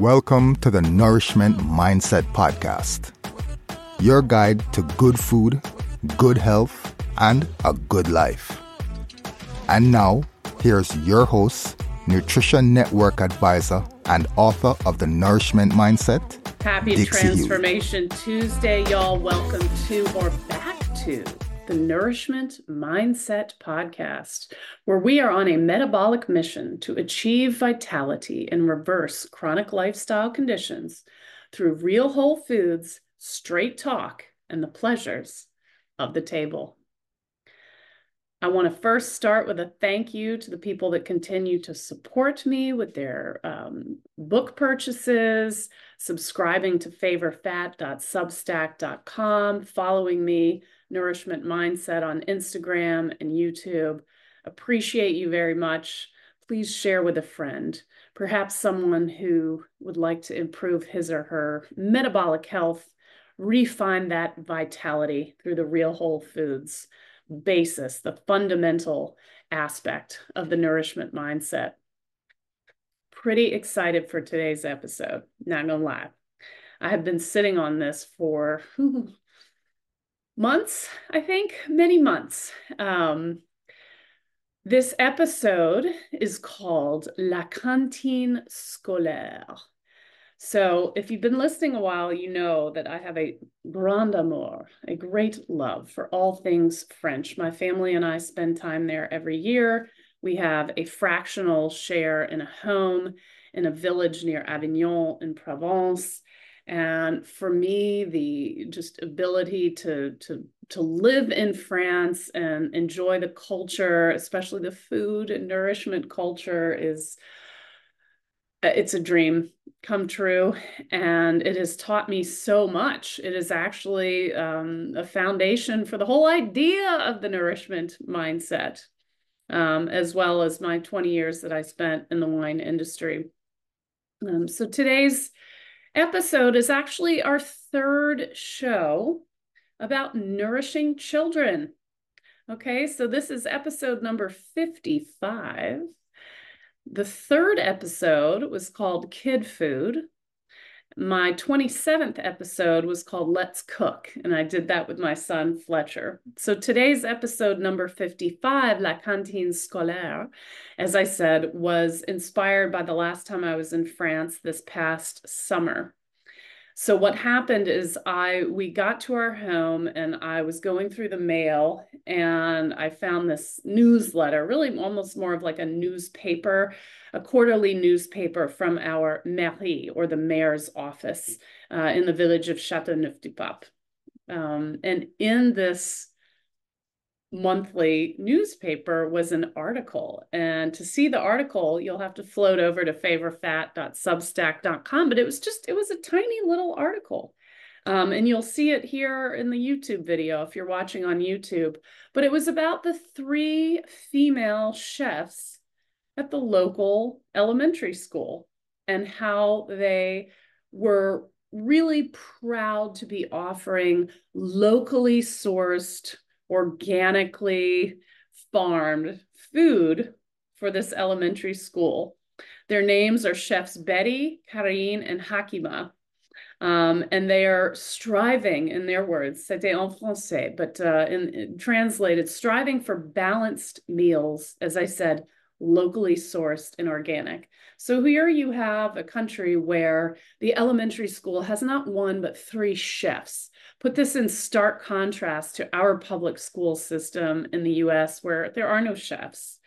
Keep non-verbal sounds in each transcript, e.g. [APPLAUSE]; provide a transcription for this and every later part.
Welcome to the Nourishment Mindset Podcast, your guide to good food, good health, and a good life. And now, here's your host, Nutrition Network advisor and author of The Nourishment Mindset. Happy Dixie. Transformation Tuesday, y'all. Welcome to or back to the Nourishment Mindset Podcast, where we are on a metabolic mission to achieve vitality and reverse chronic lifestyle conditions through real whole foods, straight talk, and the pleasures of the table. I want to first start with a thank you to the people that continue to support me with their um, book purchases, subscribing to favorfat.substack.com, following me Nourishment Mindset on Instagram and YouTube. Appreciate you very much. Please share with a friend, perhaps someone who would like to improve his or her metabolic health, refine that vitality through the real whole foods basis, the fundamental aspect of the nourishment mindset. Pretty excited for today's episode, not gonna lie. I have been sitting on this for [LAUGHS] months, I think, many months. Um, this episode is called La Cantine Scolaire. So, if you've been listening a while, you know that I have a grand amour, a great love for all things French. My family and I spend time there every year. We have a fractional share in a home in a village near Avignon in Provence. And for me, the just ability to to to live in France and enjoy the culture, especially the food and nourishment culture, is uh, it's a dream come true. And it has taught me so much. It is actually um, a foundation for the whole idea of the nourishment mindset um, as well as my 20 years that i spent in the wine industry. Um, so today's episode is actually our third show about nourishing children. Okay, so this is episode number 55. The third episode was called Kid Food. My 27th episode was called Let's Cook, and I did that with my son Fletcher. So today's episode number 55, La Cantine Scolaire, as I said, was inspired by the last time I was in France this past summer. So what happened is I we got to our home and I was going through the mail and I found this newsletter, really almost more of like a newspaper, a quarterly newspaper from our mairie or the mayor's office uh, in the village of Châteauneuf-du-Pape. Um, and in this monthly newspaper was an article. And to see the article, you'll have to float over to favorfat.substack.com. But it was just, it was a tiny little article. Um, and you'll see it here in the YouTube video if you're watching on YouTube. But it was about the three female chefs at the local elementary school and how they were really proud to be offering locally sourced organically farmed food for this elementary school. Their names are chefs Betty, Karine, and Hakima. Um, and they are striving, in their words, c'était en français, but uh, in, in translated, striving for balanced meals, as I said, locally sourced and organic. So here you have a country where the elementary school has not one, but three chefs put this in stark contrast to our public school system in the US, where there are no chefs.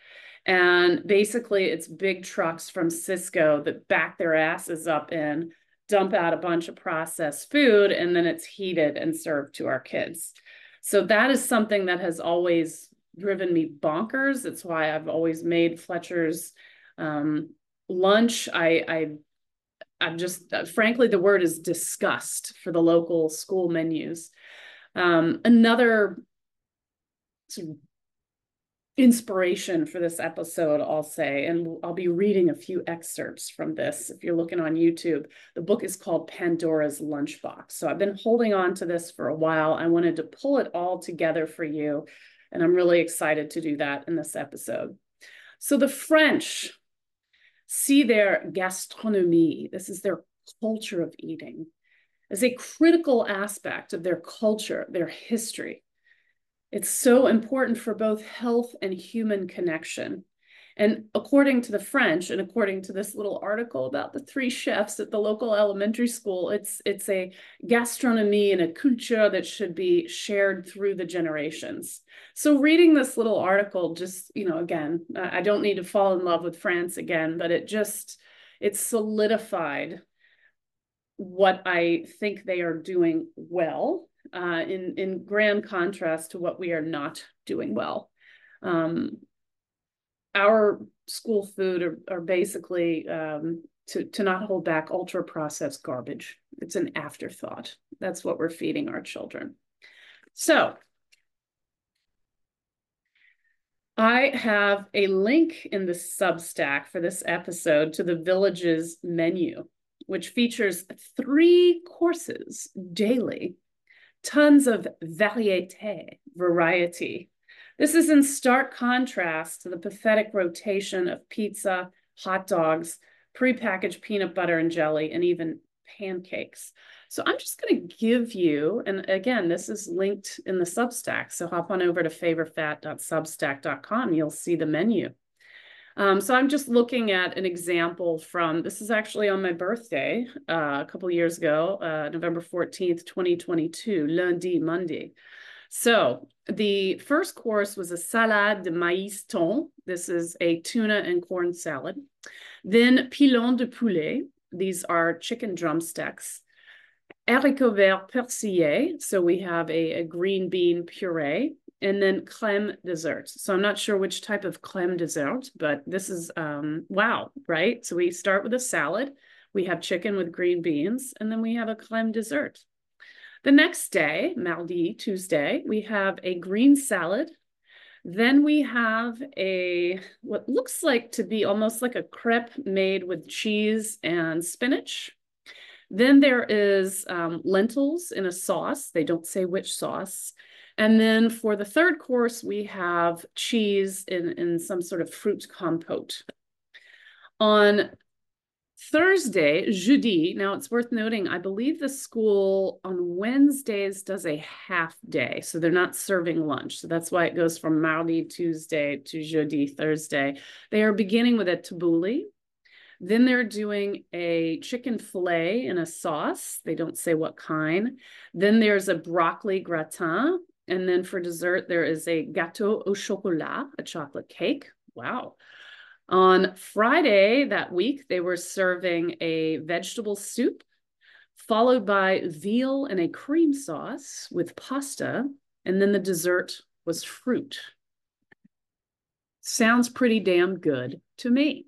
And basically, it's big trucks from Sysco that back their asses up in, dump out a bunch of processed food, and then it's heated and served to our kids. So that is something that has always driven me bonkers. That's why I've always made Fletcher's um, lunch. I, I I'm just, uh, frankly, the word is disgust for the local school menus. Um, another sort of inspiration for this episode, I'll say, and I'll be reading a few excerpts from this if you're looking on YouTube. The book is called Pandora's Lunchbox. So I've been holding on to this for a while. I wanted to pull it all together for you, and I'm really excited to do that in this episode. So the French see their gastronomie, this is their culture of eating, as a critical aspect of their culture, their history. It's so important for both health and human connection. And according to the French, and according to this little article about the three chefs at the local elementary school, it's it's a gastronomy and a culture that should be shared through the generations. So reading this little article, just you know, again, I don't need to fall in love with France again, but it just it solidified what I think they are doing well, uh, in in grand contrast to what we are not doing well. Um, our school food are, are basically um, to, to not hold back ultra processed garbage. It's an afterthought. That's what we're feeding our children. So I have a link in the Substack for this episode to the Villages menu, which features three courses daily, tons of variete, variety, this is in stark contrast to the pathetic rotation of pizza, hot dogs, prepackaged peanut butter and jelly, and even pancakes. So I'm just going to give you, and again, this is linked in the Substack. So hop on over to favorfat.substack.com. You'll see the menu. Um, so I'm just looking at an example from, this is actually on my birthday uh, a couple years ago, uh, November 14th, 2022, lundi, Monday. So the first course was a salade de maïs thon. This is a tuna and corn salad. Then pilon de poulet. These are chicken drumsticks. Haricots vert persillé. So we have a, a green bean puree. And then crème dessert. So I'm not sure which type of crème dessert, but this is, um, wow, right? So we start with a salad. We have chicken with green beans, and then we have a crème dessert. The next day, Mardi, Tuesday, we have a green salad. Then we have a what looks like to be almost like a crepe made with cheese and spinach. Then there is um, lentils in a sauce. They don't say which sauce. And then for the third course, we have cheese in, in some sort of fruit compote. On Thursday, jeudi. Now it's worth noting, I believe the school on Wednesdays does a half day. So they're not serving lunch. So that's why it goes from Mardi, Tuesday to jeudi, Thursday. They are beginning with a tabbouleh. Then they're doing a chicken filet in a sauce. They don't say what kind. Then there's a broccoli gratin. And then for dessert, there is a gâteau au chocolat, a chocolate cake. Wow. On Friday that week, they were serving a vegetable soup, followed by veal and a cream sauce with pasta. And then the dessert was fruit. Sounds pretty damn good to me.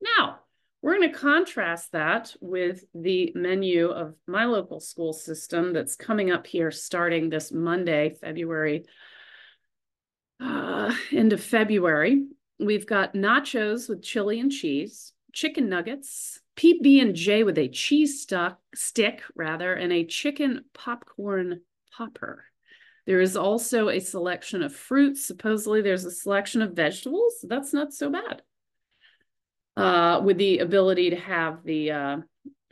Now, we're going to contrast that with the menu of my local school system that's coming up here starting this Monday, February, uh, end of February. We've got nachos with chili and cheese, chicken nuggets, PB and J with a cheese stock stick rather, and a chicken popcorn popper. There is also a selection of fruits. Supposedly, there's a selection of vegetables. That's not so bad. Uh, with the ability to have the uh,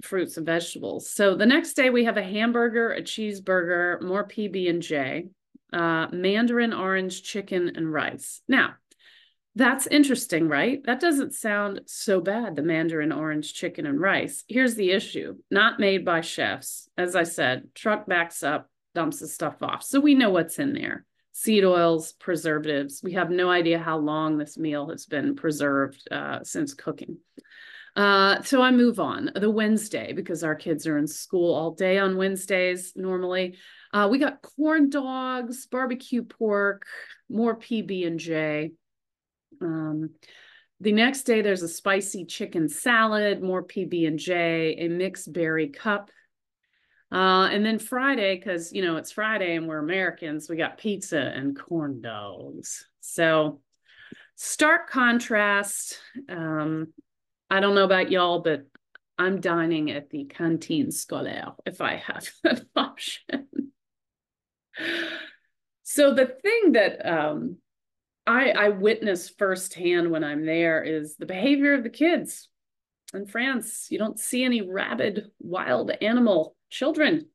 fruits and vegetables. So the next day we have a hamburger, a cheeseburger, more PB and J, uh, mandarin orange chicken and rice. Now that's interesting, right? That doesn't sound so bad, the mandarin orange chicken and rice. Here's the issue not made by chefs. As I said, truck backs up, dumps the stuff off. So we know what's in there seed oils, preservatives. We have no idea how long this meal has been preserved uh, since cooking. Uh, so I move on. The Wednesday, because our kids are in school all day on Wednesdays normally. Uh, we got corn dogs, barbecue pork, more PB and J. Um, the next day, there's a spicy chicken salad, more PB and J, a mixed berry cup, uh, and then Friday, because you know it's Friday and we're Americans, we got pizza and corn dogs. So stark contrast. Um, I don't know about y'all, but I'm dining at the cantine scolaire if I have [LAUGHS] an option. so the thing that um, I, I witness firsthand when I'm there is the behavior of the kids. In France, you don't see any rabid wild animal children.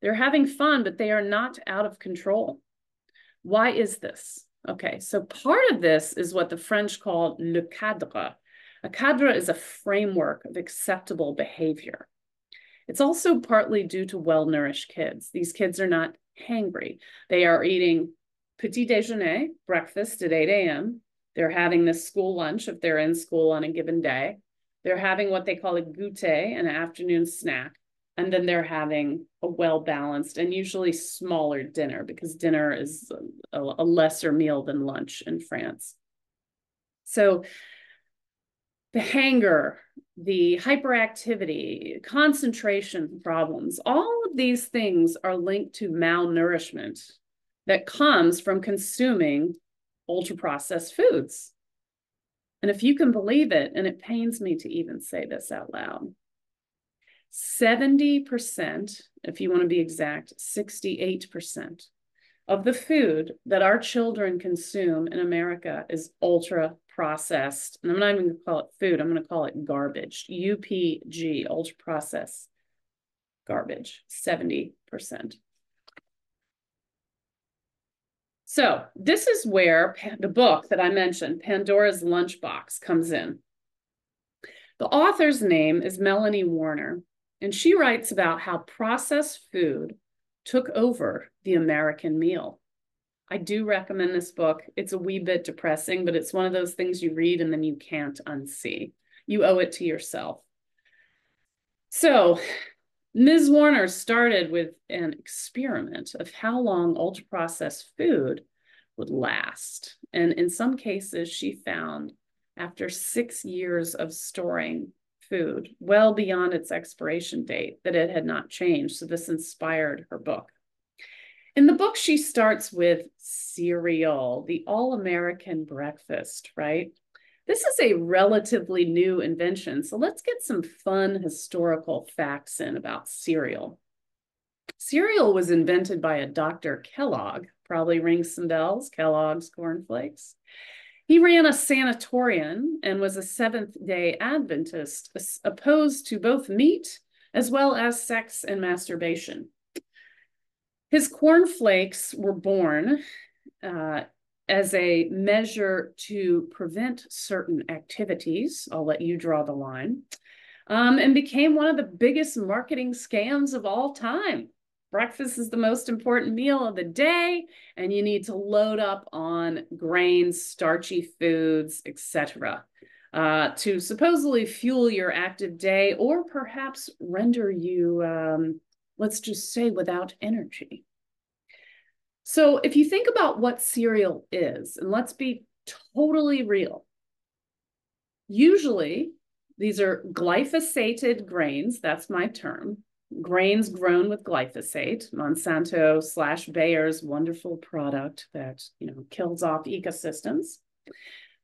They're having fun, but they are not out of control. Why is this? Okay, so part of this is what the French call le cadre. A cadre is a framework of acceptable behavior. It's also partly due to well-nourished kids. These kids are not hangry. They are eating petit déjeuner, breakfast at 8 a.m. They're having this school lunch if they're in school on a given day. They're having what they call a goûter, an afternoon snack. And then they're having a well balanced and usually smaller dinner because dinner is a, a lesser meal than lunch in France. So the hanger, the hyperactivity, concentration problems, all of these things are linked to malnourishment that comes from consuming ultra processed foods. And if you can believe it, and it pains me to even say this out loud, 70%, if you want to be exact, 68% of the food that our children consume in America is ultra processed. And I'm not even going to call it food, I'm going to call it garbage. UPG, ultra processed garbage, 70%. So, this is where the book that I mentioned, Pandora's Lunchbox, comes in. The author's name is Melanie Warner, and she writes about how processed food took over the American meal. I do recommend this book. It's a wee bit depressing, but it's one of those things you read and then you can't unsee. You owe it to yourself. So, Ms. Warner started with an experiment of how long ultra processed food would last. And in some cases, she found after six years of storing food, well beyond its expiration date, that it had not changed. So this inspired her book. In the book, she starts with cereal, the all American breakfast, right? This is a relatively new invention. So let's get some fun historical facts in about cereal. Cereal was invented by a Dr. Kellogg, probably rings some bells, Kellogg's cornflakes. He ran a sanatorium and was a Seventh day Adventist, opposed to both meat as well as sex and masturbation. His cornflakes were born uh, as a measure to prevent certain activities. I'll let you draw the line. Um, and became one of the biggest marketing scams of all time breakfast is the most important meal of the day and you need to load up on grains starchy foods etc uh, to supposedly fuel your active day or perhaps render you um, let's just say without energy so if you think about what cereal is and let's be totally real usually these are glyphosated grains that's my term grains grown with glyphosate, Monsanto slash Bayer's wonderful product that you know kills off ecosystems.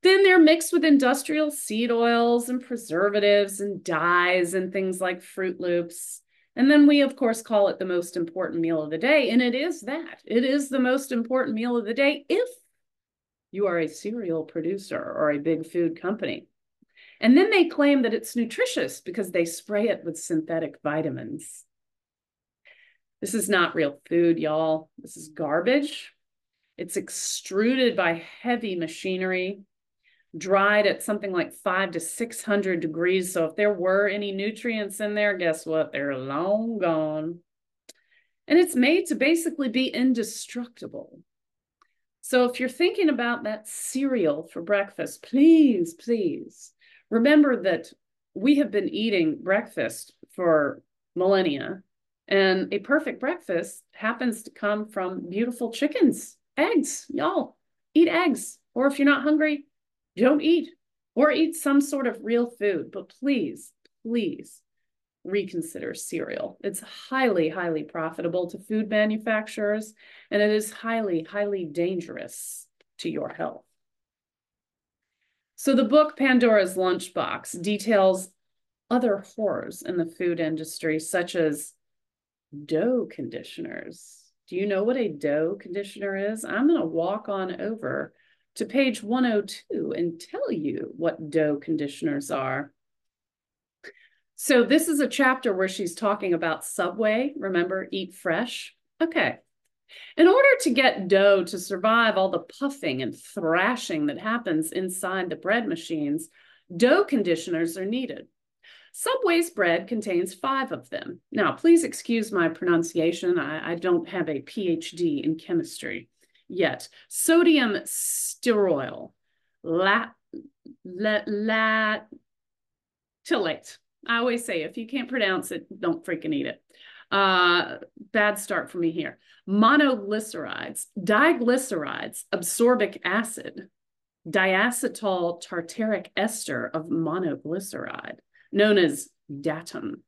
Then they're mixed with industrial seed oils and preservatives and dyes and things like Froot Loops. And then we, of course, call it the most important meal of the day. And it is that. It is the most important meal of the day if you are a cereal producer or a big food company. And then they claim that it's nutritious because they spray it with synthetic vitamins. This is not real food, y'all. This is garbage. It's extruded by heavy machinery, dried at something like five to 600 degrees. So if there were any nutrients in there, guess what? They're long gone. And it's made to basically be indestructible. So if you're thinking about that cereal for breakfast, please, please remember that we have been eating breakfast for millennia, and a perfect breakfast happens to come from beautiful chickens, eggs. Y'all eat eggs. Or if you're not hungry, don't eat or eat some sort of real food. But please, please reconsider cereal. It's highly, highly profitable to food manufacturers, and it is highly, highly dangerous to your health. So the book Pandora's Lunchbox details other horrors in the food industry, such as dough conditioners. Do you know what a dough conditioner is? I'm going to walk on over to page 102 and tell you what dough conditioners are. So this is a chapter where she's talking about Subway. Remember, eat fresh? Okay. In order to get dough to survive all the puffing and thrashing that happens inside the bread machines, dough conditioners are needed. Subway's bread contains five of them. Now, please excuse my pronunciation. I, I don't have a PhD in chemistry yet. Sodium stearoyl, lat, lat, lat, late. I always say if you can't pronounce it, don't freaking eat it. Uh, bad start for me here. Monoglycerides, diglycerides, absorbic acid, diacetyl tartaric ester of monoglyceride, known as DATEM.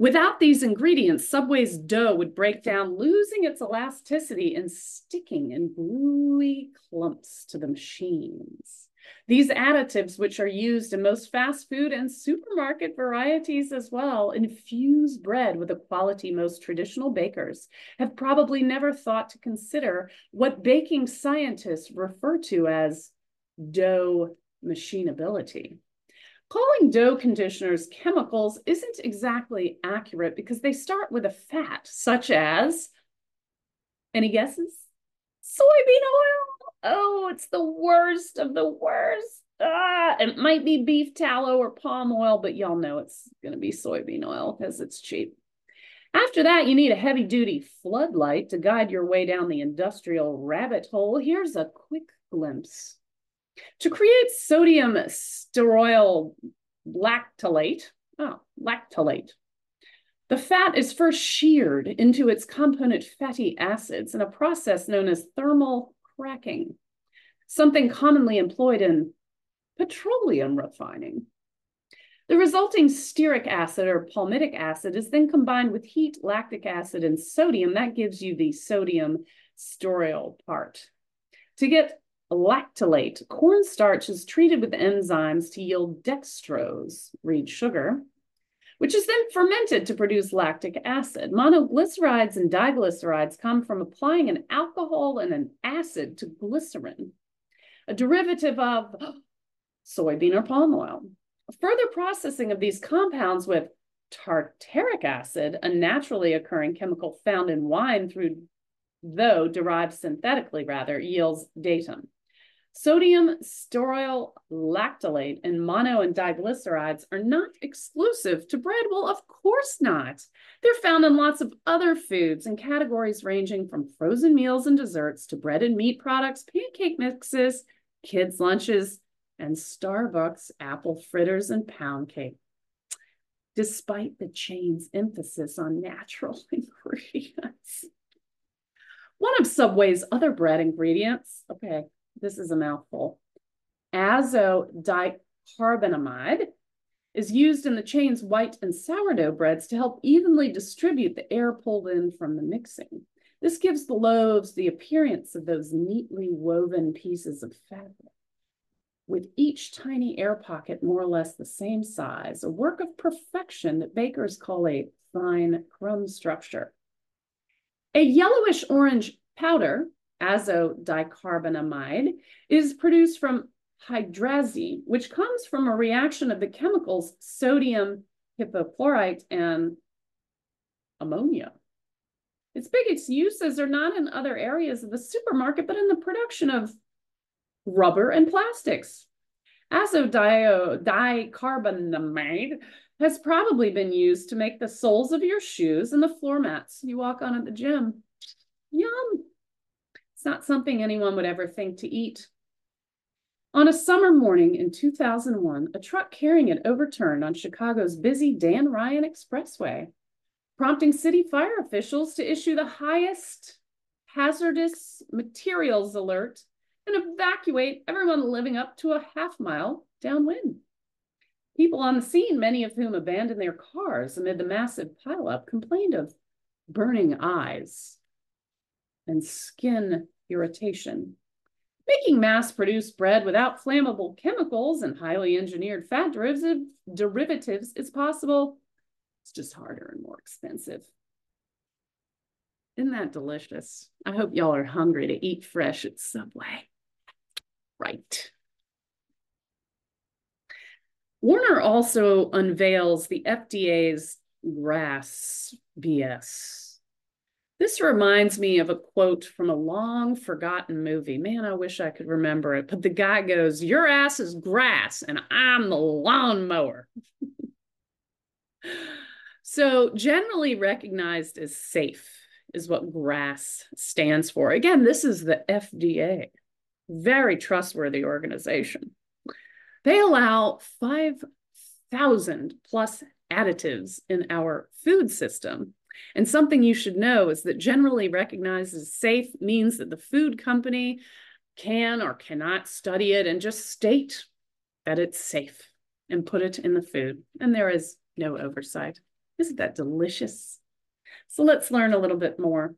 Without these ingredients, Subway's dough would break down, losing its elasticity and sticking in gluey clumps to the machines. These additives, which are used in most fast food and supermarket varieties as well, infuse bread with a quality most traditional bakers have probably never thought to consider what baking scientists refer to as dough machinability. Calling dough conditioners chemicals isn't exactly accurate because they start with a fat, such as, any guesses? Soybean oil oh, it's the worst of the worst. Ah, it might be beef tallow or palm oil, but y'all know it's going to be soybean oil because it's cheap. After that, you need a heavy duty floodlight to guide your way down the industrial rabbit hole. Here's a quick glimpse. To create sodium stearoyl lactylate, oh, lactylate, the fat is first sheared into its component fatty acids in a process known as thermal cracking, something commonly employed in petroleum refining. The resulting stearic acid or palmitic acid is then combined with heat, lactic acid, and sodium. That gives you the sodium stearoyl part. To get lactylate, cornstarch is treated with enzymes to yield dextrose, read sugar, which is then fermented to produce lactic acid. Monoglycerides and diglycerides come from applying an alcohol and an acid to glycerin, a derivative of [GASPS] soybean or palm oil. Further processing of these compounds with tartaric acid, a naturally occurring chemical found in wine through though derived synthetically rather, yields DATEM. Sodium stearoyl lactylate and mono and diglycerides are not exclusive to bread. Well, of course not. They're found in lots of other foods and categories ranging from frozen meals and desserts to bread and meat products, pancake mixes, kids' lunches, and Starbucks apple fritters and pound cake. Despite the chain's emphasis on natural [LAUGHS] ingredients. One of Subway's other bread ingredients, okay, this is a mouthful, azodicarbonamide is used in the chain's white and sourdough breads to help evenly distribute the air pulled in from the mixing. This gives the loaves the appearance of those neatly woven pieces of fabric, with each tiny air pocket more or less the same size, a work of perfection that bakers call a fine crumb structure. A yellowish orange powder azodicarbonamide is produced from hydrazine, which comes from a reaction of the chemicals sodium hypochlorite and ammonia. Its biggest uses are not in other areas of the supermarket, but in the production of rubber and plastics. Azodicarbonamide has probably been used to make the soles of your shoes and the floor mats you walk on at the gym. It's not something anyone would ever think to eat. On a summer morning in 2001, a truck carrying it overturned on Chicago's busy Dan Ryan Expressway, prompting city fire officials to issue the highest hazardous materials alert and evacuate everyone living up to a half mile downwind. People on the scene, many of whom abandoned their cars amid the massive pileup, complained of burning eyes and skin irritation. Making mass produced bread without flammable chemicals and highly engineered fat derivatives is possible. It's just harder and more expensive. Isn't that delicious? I hope y'all are hungry to eat fresh at Subway. Right. Warner also unveils the FDA's GRAS BS. This reminds me of a quote from a long forgotten movie. Man, I wish I could remember it. But the guy goes, Your ass is grass, and I'm the lawnmower. [LAUGHS] so, generally recognized as safe is what GRAS stands for. Again, this is the FDA, very trustworthy organization. They allow 5,000 plus additives in our food system. And something you should know is that generally recognized as safe means that the food company can or cannot study it and just state that it's safe and put it in the food. And there is no oversight. Isn't that delicious? So let's learn a little bit more.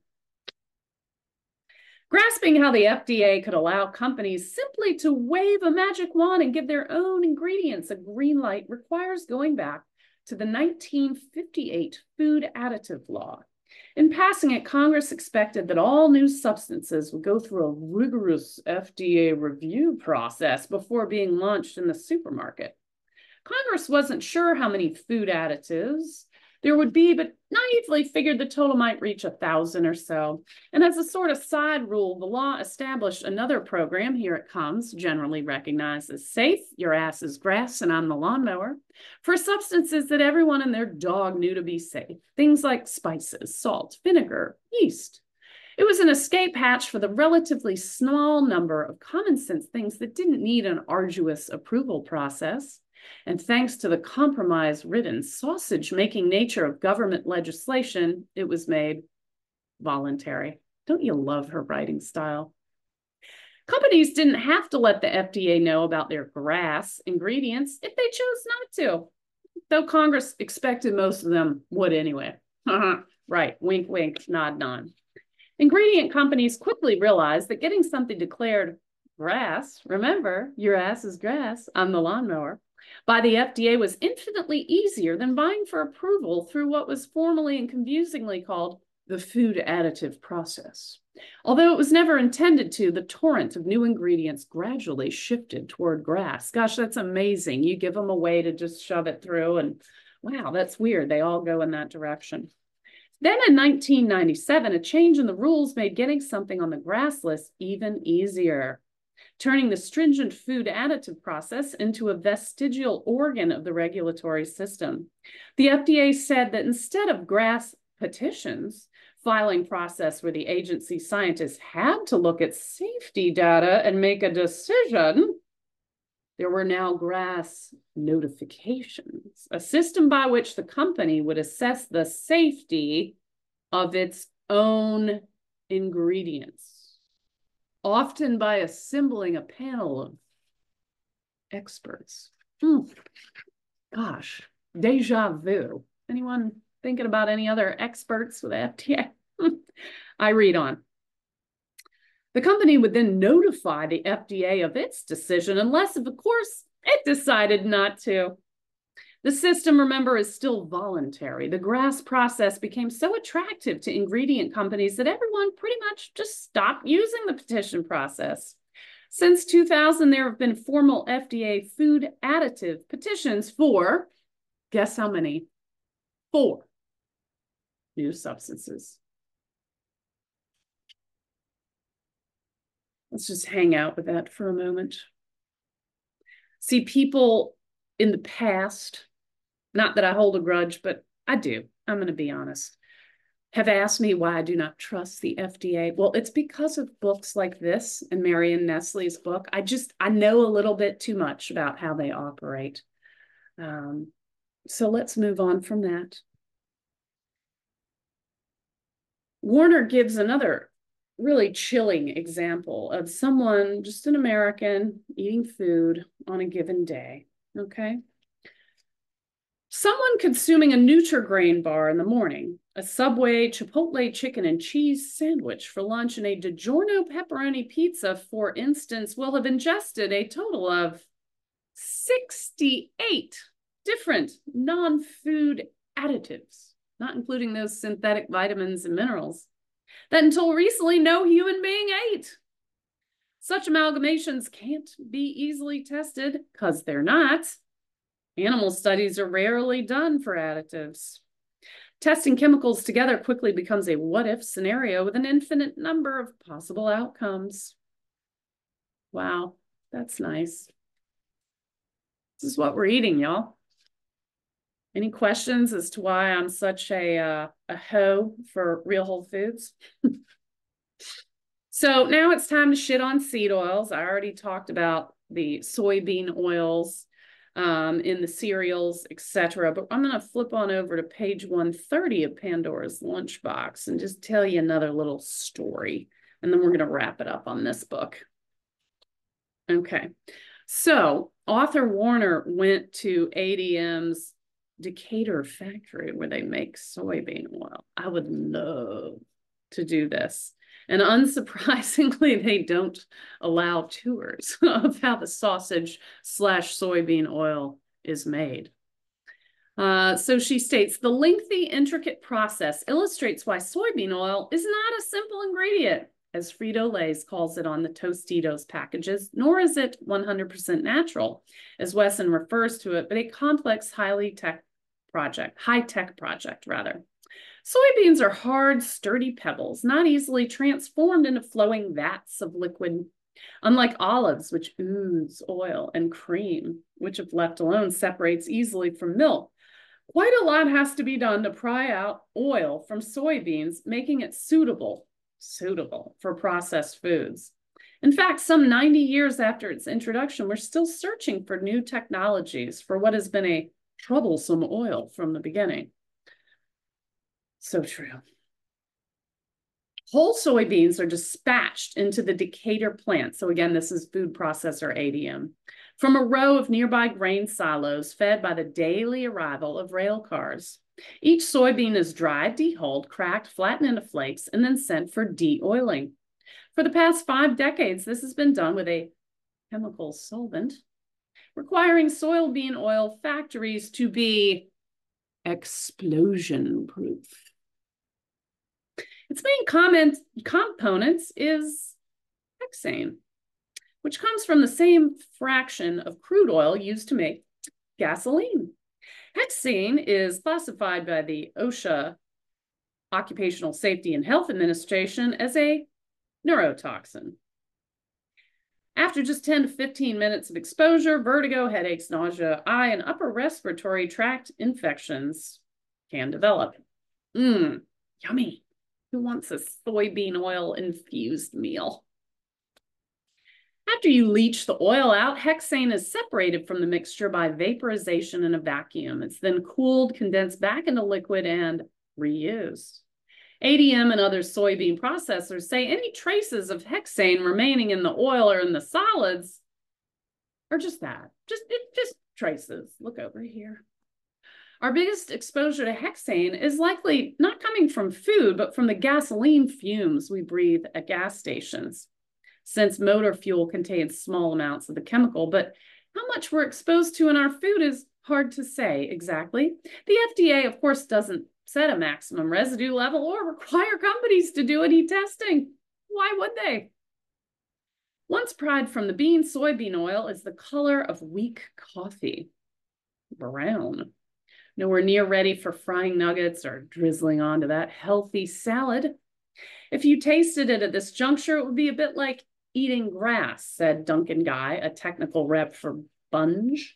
Grasping how the FDA could allow companies simply to wave a magic wand and give their own ingredients a green light requires going back to the 1958 Food Additive Law. In passing it, Congress expected that all new substances would go through a rigorous FDA review process before being launched in the supermarket. Congress wasn't sure how many food additives there would be, but naively figured the total might reach a thousand or so. And as a sort of side rule, the law established another program, here it comes, generally recognized as safe, your ass is grass and I'm the lawnmower, for substances that everyone and their dog knew to be safe. Things like spices, salt, vinegar, yeast. It was an escape hatch for the relatively small number of common sense things that didn't need an arduous approval process. And thanks to the compromise ridden sausage making nature of government legislation, it was made voluntary. Don't you love her writing style? Companies didn't have to let the FDA know about their GRAS ingredients if they chose not to, though Congress expected most of them would anyway. [LAUGHS] right, wink, wink, nod, nod. Ingredient companies quickly realized that getting something declared GRAS, remember, your ass is grass, I'm the lawnmower, by the FDA was infinitely easier than buying for approval through what was formally and confusingly called the food additive process. Although it was never intended to, the torrent of new ingredients gradually shifted toward GRAS. Gosh, that's amazing. You give them a way to just shove it through, and wow, that's weird. They all go in that direction. Then in 1997, a change in the rules made getting something on the GRAS list even easier turning the stringent food additive process into a vestigial organ of the regulatory system. The FDA said that instead of GRAS petitions, filing process where the agency scientists had to look at safety data and make a decision, there were now GRAS notifications, a system by which the company would assess the safety of its own ingredients often by assembling a panel of experts. Hmm. Gosh, deja vu. Anyone thinking about any other experts with FDA? [LAUGHS] I read on. The company would then notify the FDA of its decision unless, of course, it decided not to. The system, remember, is still voluntary. The GRAS process became so attractive to ingredient companies that everyone pretty much just stopped using the petition process. Since 2000, there have been formal FDA food additive petitions for, guess how many? Four new substances. Let's just hang out with that for a moment. See, people in the past not that I hold a grudge, but I do. I'm going to be honest. Have asked me why I do not trust the FDA. Well, it's because of books like this and Marion Nestle's book. I just, I know a little bit too much about how they operate. Um, so let's move on from that. Warner gives another really chilling example of someone, just an American, eating food on a given day. Okay. Someone consuming a Nutri-Grain bar in the morning, a Subway Chipotle chicken and cheese sandwich for lunch, and a DiGiorno pepperoni pizza, for instance, will have ingested a total of 68 different non-food additives, not including those synthetic vitamins and minerals that until recently no human being ate. Such amalgamations can't be easily tested because they're not Animal studies are rarely done for additives. Testing chemicals together quickly becomes a what if scenario with an infinite number of possible outcomes. Wow, that's nice. This is what we're eating, y'all. Any questions as to why I'm such a uh, a hoe for real whole foods? [LAUGHS] so now it's time to shit on seed oils. I already talked about the soybean oils um, in the cereals, etc. But I'm going to flip on over to page 130 of Pandora's Lunchbox and just tell you another little story. And then we're going to wrap it up on this book. Okay. So author Warner went to ADM's Decatur factory where they make soybean oil. I would love to do this. And unsurprisingly, [LAUGHS] they don't allow tours [LAUGHS] of how the sausage slash soybean oil is made. Uh, so she states the lengthy, intricate process illustrates why soybean oil is not a simple ingredient, as Frito Lay's calls it on the Tostitos packages, nor is it 100% natural, as Wesson refers to it, but a complex, highly tech project, high tech project, rather. Soybeans are hard, sturdy pebbles, not easily transformed into flowing vats of liquid. Unlike olives, which ooze oil, and cream, which if left alone separates easily from milk, quite a lot has to be done to pry out oil from soybeans, making it suitable, suitable for processed foods. In fact, some 90 years after its introduction, we're still searching for new technologies for what has been a troublesome oil from the beginning. So true. Whole soybeans are dispatched into the Decatur plant. So again, this is food processor ADM from a row of nearby grain silos fed by the daily arrival of rail cars. Each soybean is dried, dehulled, cracked, flattened into flakes, and then sent for de-oiling. For the past five decades, this has been done with a chemical solvent, requiring soybean oil factories to be explosion proof. Its main comment, components is hexane, which comes from the same fraction of crude oil used to make gasoline. Hexane is classified by the OSHA Occupational Safety and Health Administration as a neurotoxin. After just 10 to 15 minutes of exposure, vertigo, headaches, nausea, eye, and upper respiratory tract infections can develop. Mmm, yummy. Who wants a soybean oil infused meal? After you leach the oil out, hexane is separated from the mixture by vaporization in a vacuum. It's then cooled, condensed back into liquid, and reused. ADM and other soybean processors say any traces of hexane remaining in the oil or in the solids are just that, just it just traces. Look over here. Our biggest exposure to hexane is likely not coming from food, but from the gasoline fumes we breathe at gas stations. Since motor fuel contains small amounts of the chemical, but how much we're exposed to in our food is hard to say exactly. The FDA, of course, doesn't set a maximum residue level or [LAUGHS] require companies to do any testing. Why would they? Once pried from the bean, soybean oil is the color of weak coffee, brown nowhere near ready for frying nuggets or drizzling onto that healthy salad. If you tasted it at this juncture, it would be a bit like eating grass, said Duncan Guy, a technical rep for Bunge.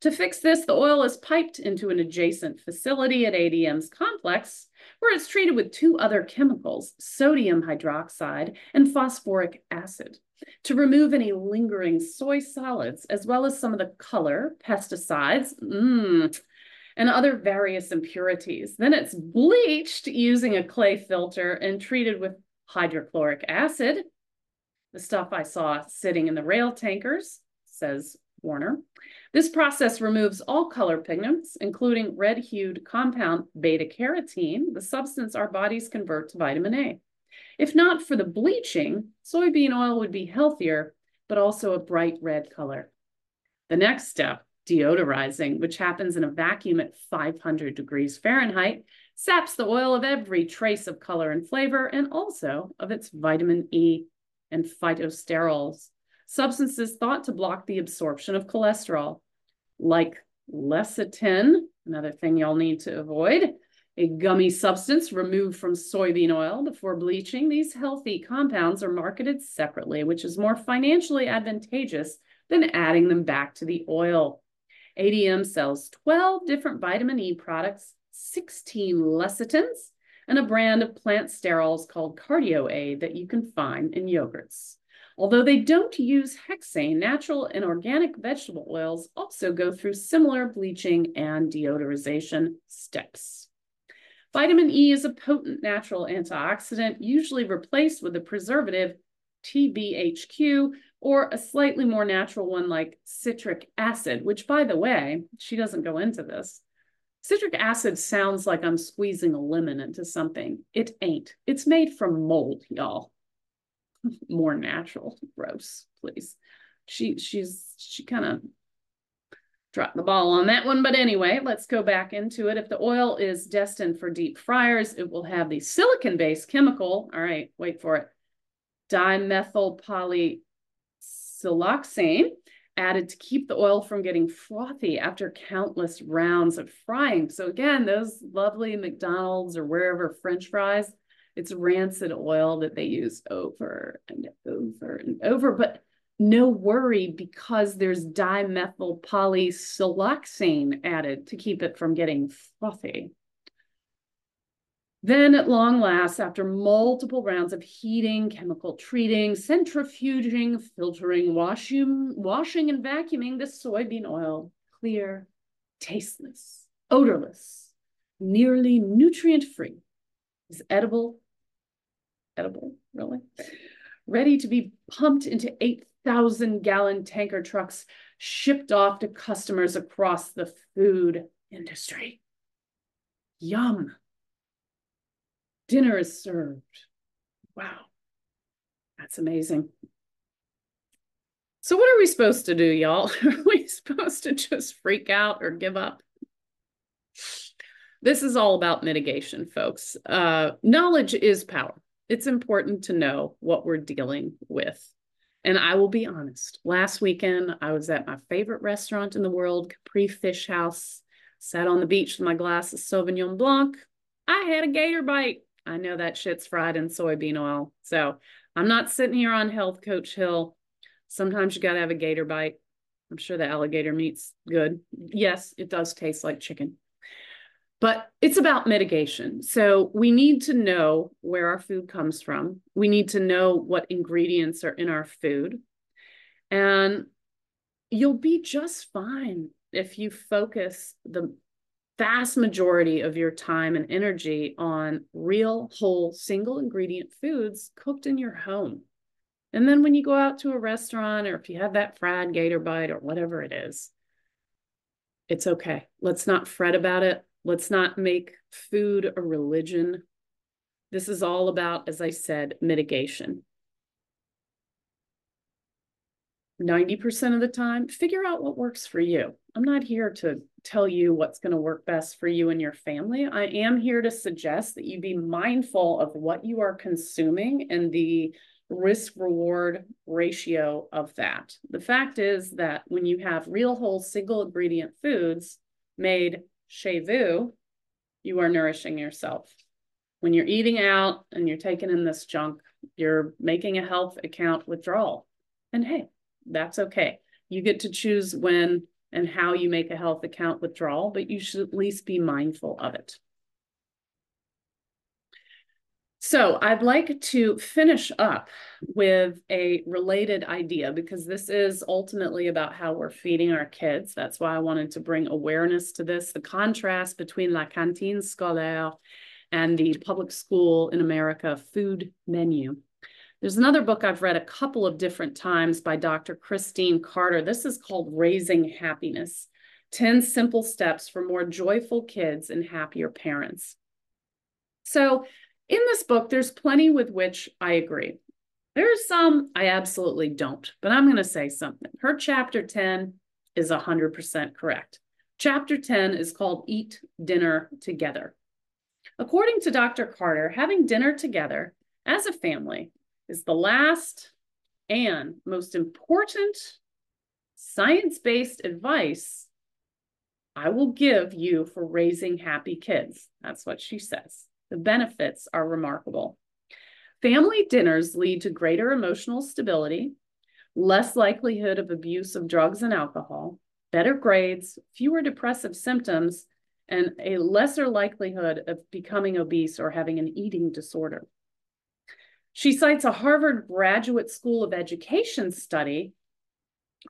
To fix this, the oil is piped into an adjacent facility at ADM's complex, where it's treated with two other chemicals, sodium hydroxide and phosphoric acid, to remove any lingering soy solids, as well as some of the color, pesticides, mmm, and other various impurities. Then it's bleached using a clay filter and treated with hydrochloric acid, the stuff I saw sitting in the rail tankers, says Warner. This process removes all color pigments, including red-hued compound beta-carotene, the substance our bodies convert to vitamin A. If not for the bleaching, soybean oil would be healthier, but also a bright red color. The next step deodorizing, which happens in a vacuum at 500 degrees Fahrenheit, saps the oil of every trace of color and flavor and also of its vitamin E and phytosterols, substances thought to block the absorption of cholesterol. Like lecithin, another thing y'all need to avoid, a gummy substance removed from soybean oil before bleaching. These healthy compounds are marketed separately, which is more financially advantageous than adding them back to the oil. ADM sells 12 different vitamin E products, 16 lecithins, and a brand of plant sterols called CardioAid that you can find in yogurts. Although they don't use hexane, natural and organic vegetable oils also go through similar bleaching and deodorization steps. Vitamin E is a potent natural antioxidant, usually replaced with a preservative TBHQ or a slightly more natural one like citric acid, which, by the way, she doesn't go into this. Citric acid sounds like I'm squeezing a lemon into something. It ain't. It's made from mold, y'all. [LAUGHS] more natural. Gross, please. She she's she kind of dropped the ball on that one. But anyway, let's go back into it. If the oil is destined for deep fryers, it will have the silicon-based chemical. All right, wait for it. Dimethyl polysiloxane added to keep the oil from getting frothy after countless rounds of frying. So again, those lovely McDonald's or wherever French fries, it's rancid oil that they use over and over and over. But no worry because there's dimethyl polysiloxane added to keep it from getting frothy. Then, at long last, after multiple rounds of heating, chemical treating, centrifuging, filtering, washing, washing and vacuuming, the soybean oil, clear, tasteless, odorless, nearly nutrient free, is edible, edible, really, ready to be pumped into 8,000 gallon tanker trucks shipped off to customers across the food industry. Yum. Dinner is served. Wow. That's amazing. So what are we supposed to do, y'all? [LAUGHS] Are we supposed to just freak out or give up? This is all about mitigation, folks. Uh, knowledge is power. It's important to know what we're dealing with. And I will be honest, last weekend I was at my favorite restaurant in the world, Capri Fish House, sat on the beach with my glass of Sauvignon Blanc. I had a gator bite. I know that shit's fried in soybean oil. So I'm not sitting here on Health Coach Hill. Sometimes you got to have a gator bite. I'm sure the alligator meat's good. Yes, it does taste like chicken. But it's about mitigation. So we need to know where our food comes from. We need to know what ingredients are in our food. And you'll be just fine if you focus the vast majority of your time and energy on real, whole, single ingredient foods cooked in your home. And then when you go out to a restaurant or if you have that fried gator bite or whatever it is, it's okay. Let's not fret about it. Let's not make food a religion. This is all about, as I said, mitigation. 90% of the time, figure out what works for you. I'm not here to tell you what's going to work best for you and your family. I am here to suggest that you be mindful of what you are consuming and the risk reward ratio of that. The fact is that when you have real whole single ingredient foods made chez vous, you are nourishing yourself. When you're eating out and you're taking in this junk, you're making a health account withdrawal. And hey, that's okay. You get to choose when and how you make a health account withdrawal, but you should at least be mindful of it. So I'd like to finish up with a related idea because this is ultimately about how we're feeding our kids. That's why I wanted to bring awareness to this, the contrast between La Cantine Scolaire and the public school in America food menu. There's another book I've read a couple of different times by Dr. Christine Carter. This is called Raising Happiness 10 Simple Steps for More Joyful Kids and Happier Parents. So, in this book, there's plenty with which I agree. There's some I absolutely don't, but I'm going to say something. Her chapter 10 is 100% correct. Chapter 10 is called Eat Dinner Together. According to Dr. Carter, having dinner together as a family is the last and most important science based advice I will give you for raising happy kids. That's what she says. The benefits are remarkable. Family dinners lead to greater emotional stability, less likelihood of abuse of drugs and alcohol, better grades, fewer depressive symptoms, and a lesser likelihood of becoming obese or having an eating disorder. She cites a Harvard Graduate School of Education study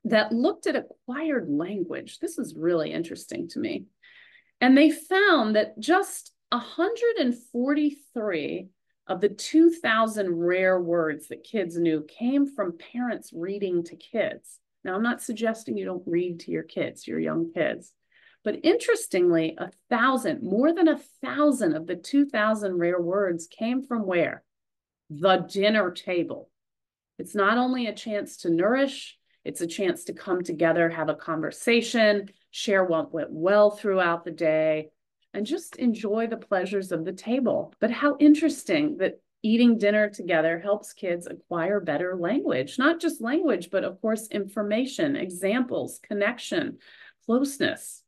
that looked at acquired language. This is really interesting to me. And they found that just 143 of the 2,000 rare words that kids knew came from parents reading to kids. Now, I'm not suggesting you don't read to your kids, your young kids. But interestingly, a thousand, more than a thousand of the 2,000 rare words came from where? The dinner table. It's not only a chance to nourish, it's a chance to come together, have a conversation, share what went well throughout the day, and just enjoy the pleasures of the table. But how interesting that eating dinner together helps kids acquire better language, not just language, but of course, information, examples, connection, closeness.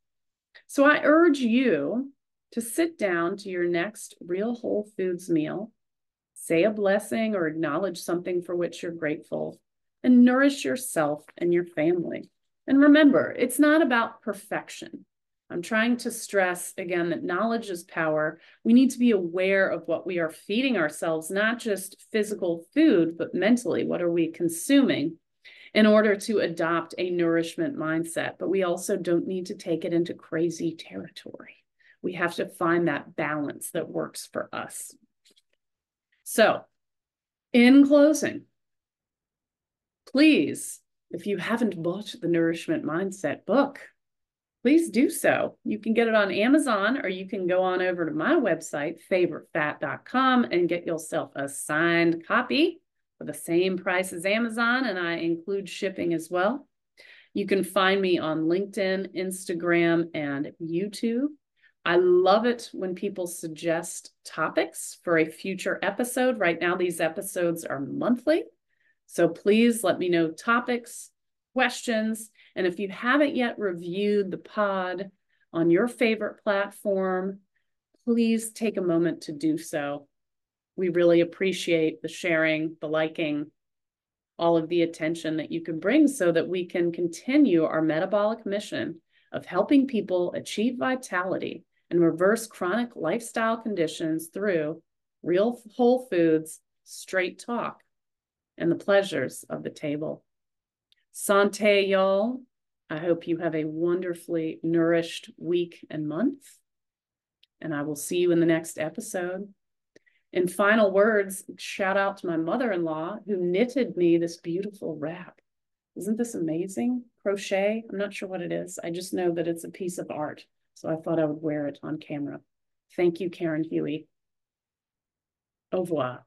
So I urge you to sit down to your next real whole foods meal, say a blessing or acknowledge something for which you're grateful, and nourish yourself and your family. And remember, it's not about perfection. I'm trying to stress again that knowledge is power. We need to be aware of what we are feeding ourselves, not just physical food, but mentally. What are we consuming in order to adopt a nourishment mindset? But we also don't need to take it into crazy territory. We have to find that balance that works for us. So, in closing, please, if you haven't bought the Nourishment Mindset book, please do so. You can get it on Amazon or you can go on over to my website, favoritefat.com, and get yourself a signed copy for the same price as Amazon, and I include shipping as well. You can find me on LinkedIn, Instagram, and YouTube. I love it when people suggest topics for a future episode. Right now, these episodes are monthly. So please let me know topics, questions, and if you haven't yet reviewed the pod on your favorite platform, please take a moment to do so. We really appreciate the sharing, the liking, all of the attention that you can bring so that we can continue our metabolic mission of helping people achieve vitality and reverse chronic lifestyle conditions through real whole foods, straight talk and the pleasures of the table. Sante, y'all. I hope you have a wonderfully nourished week and month. And I will see you in the next episode. In final words, shout out to my mother in law who knitted me this beautiful wrap. Isn't this amazing? Crochet? I'm not sure what it is. I just know that it's a piece of art. So I thought I would wear it on camera. Thank you, Karen Huey. Au revoir.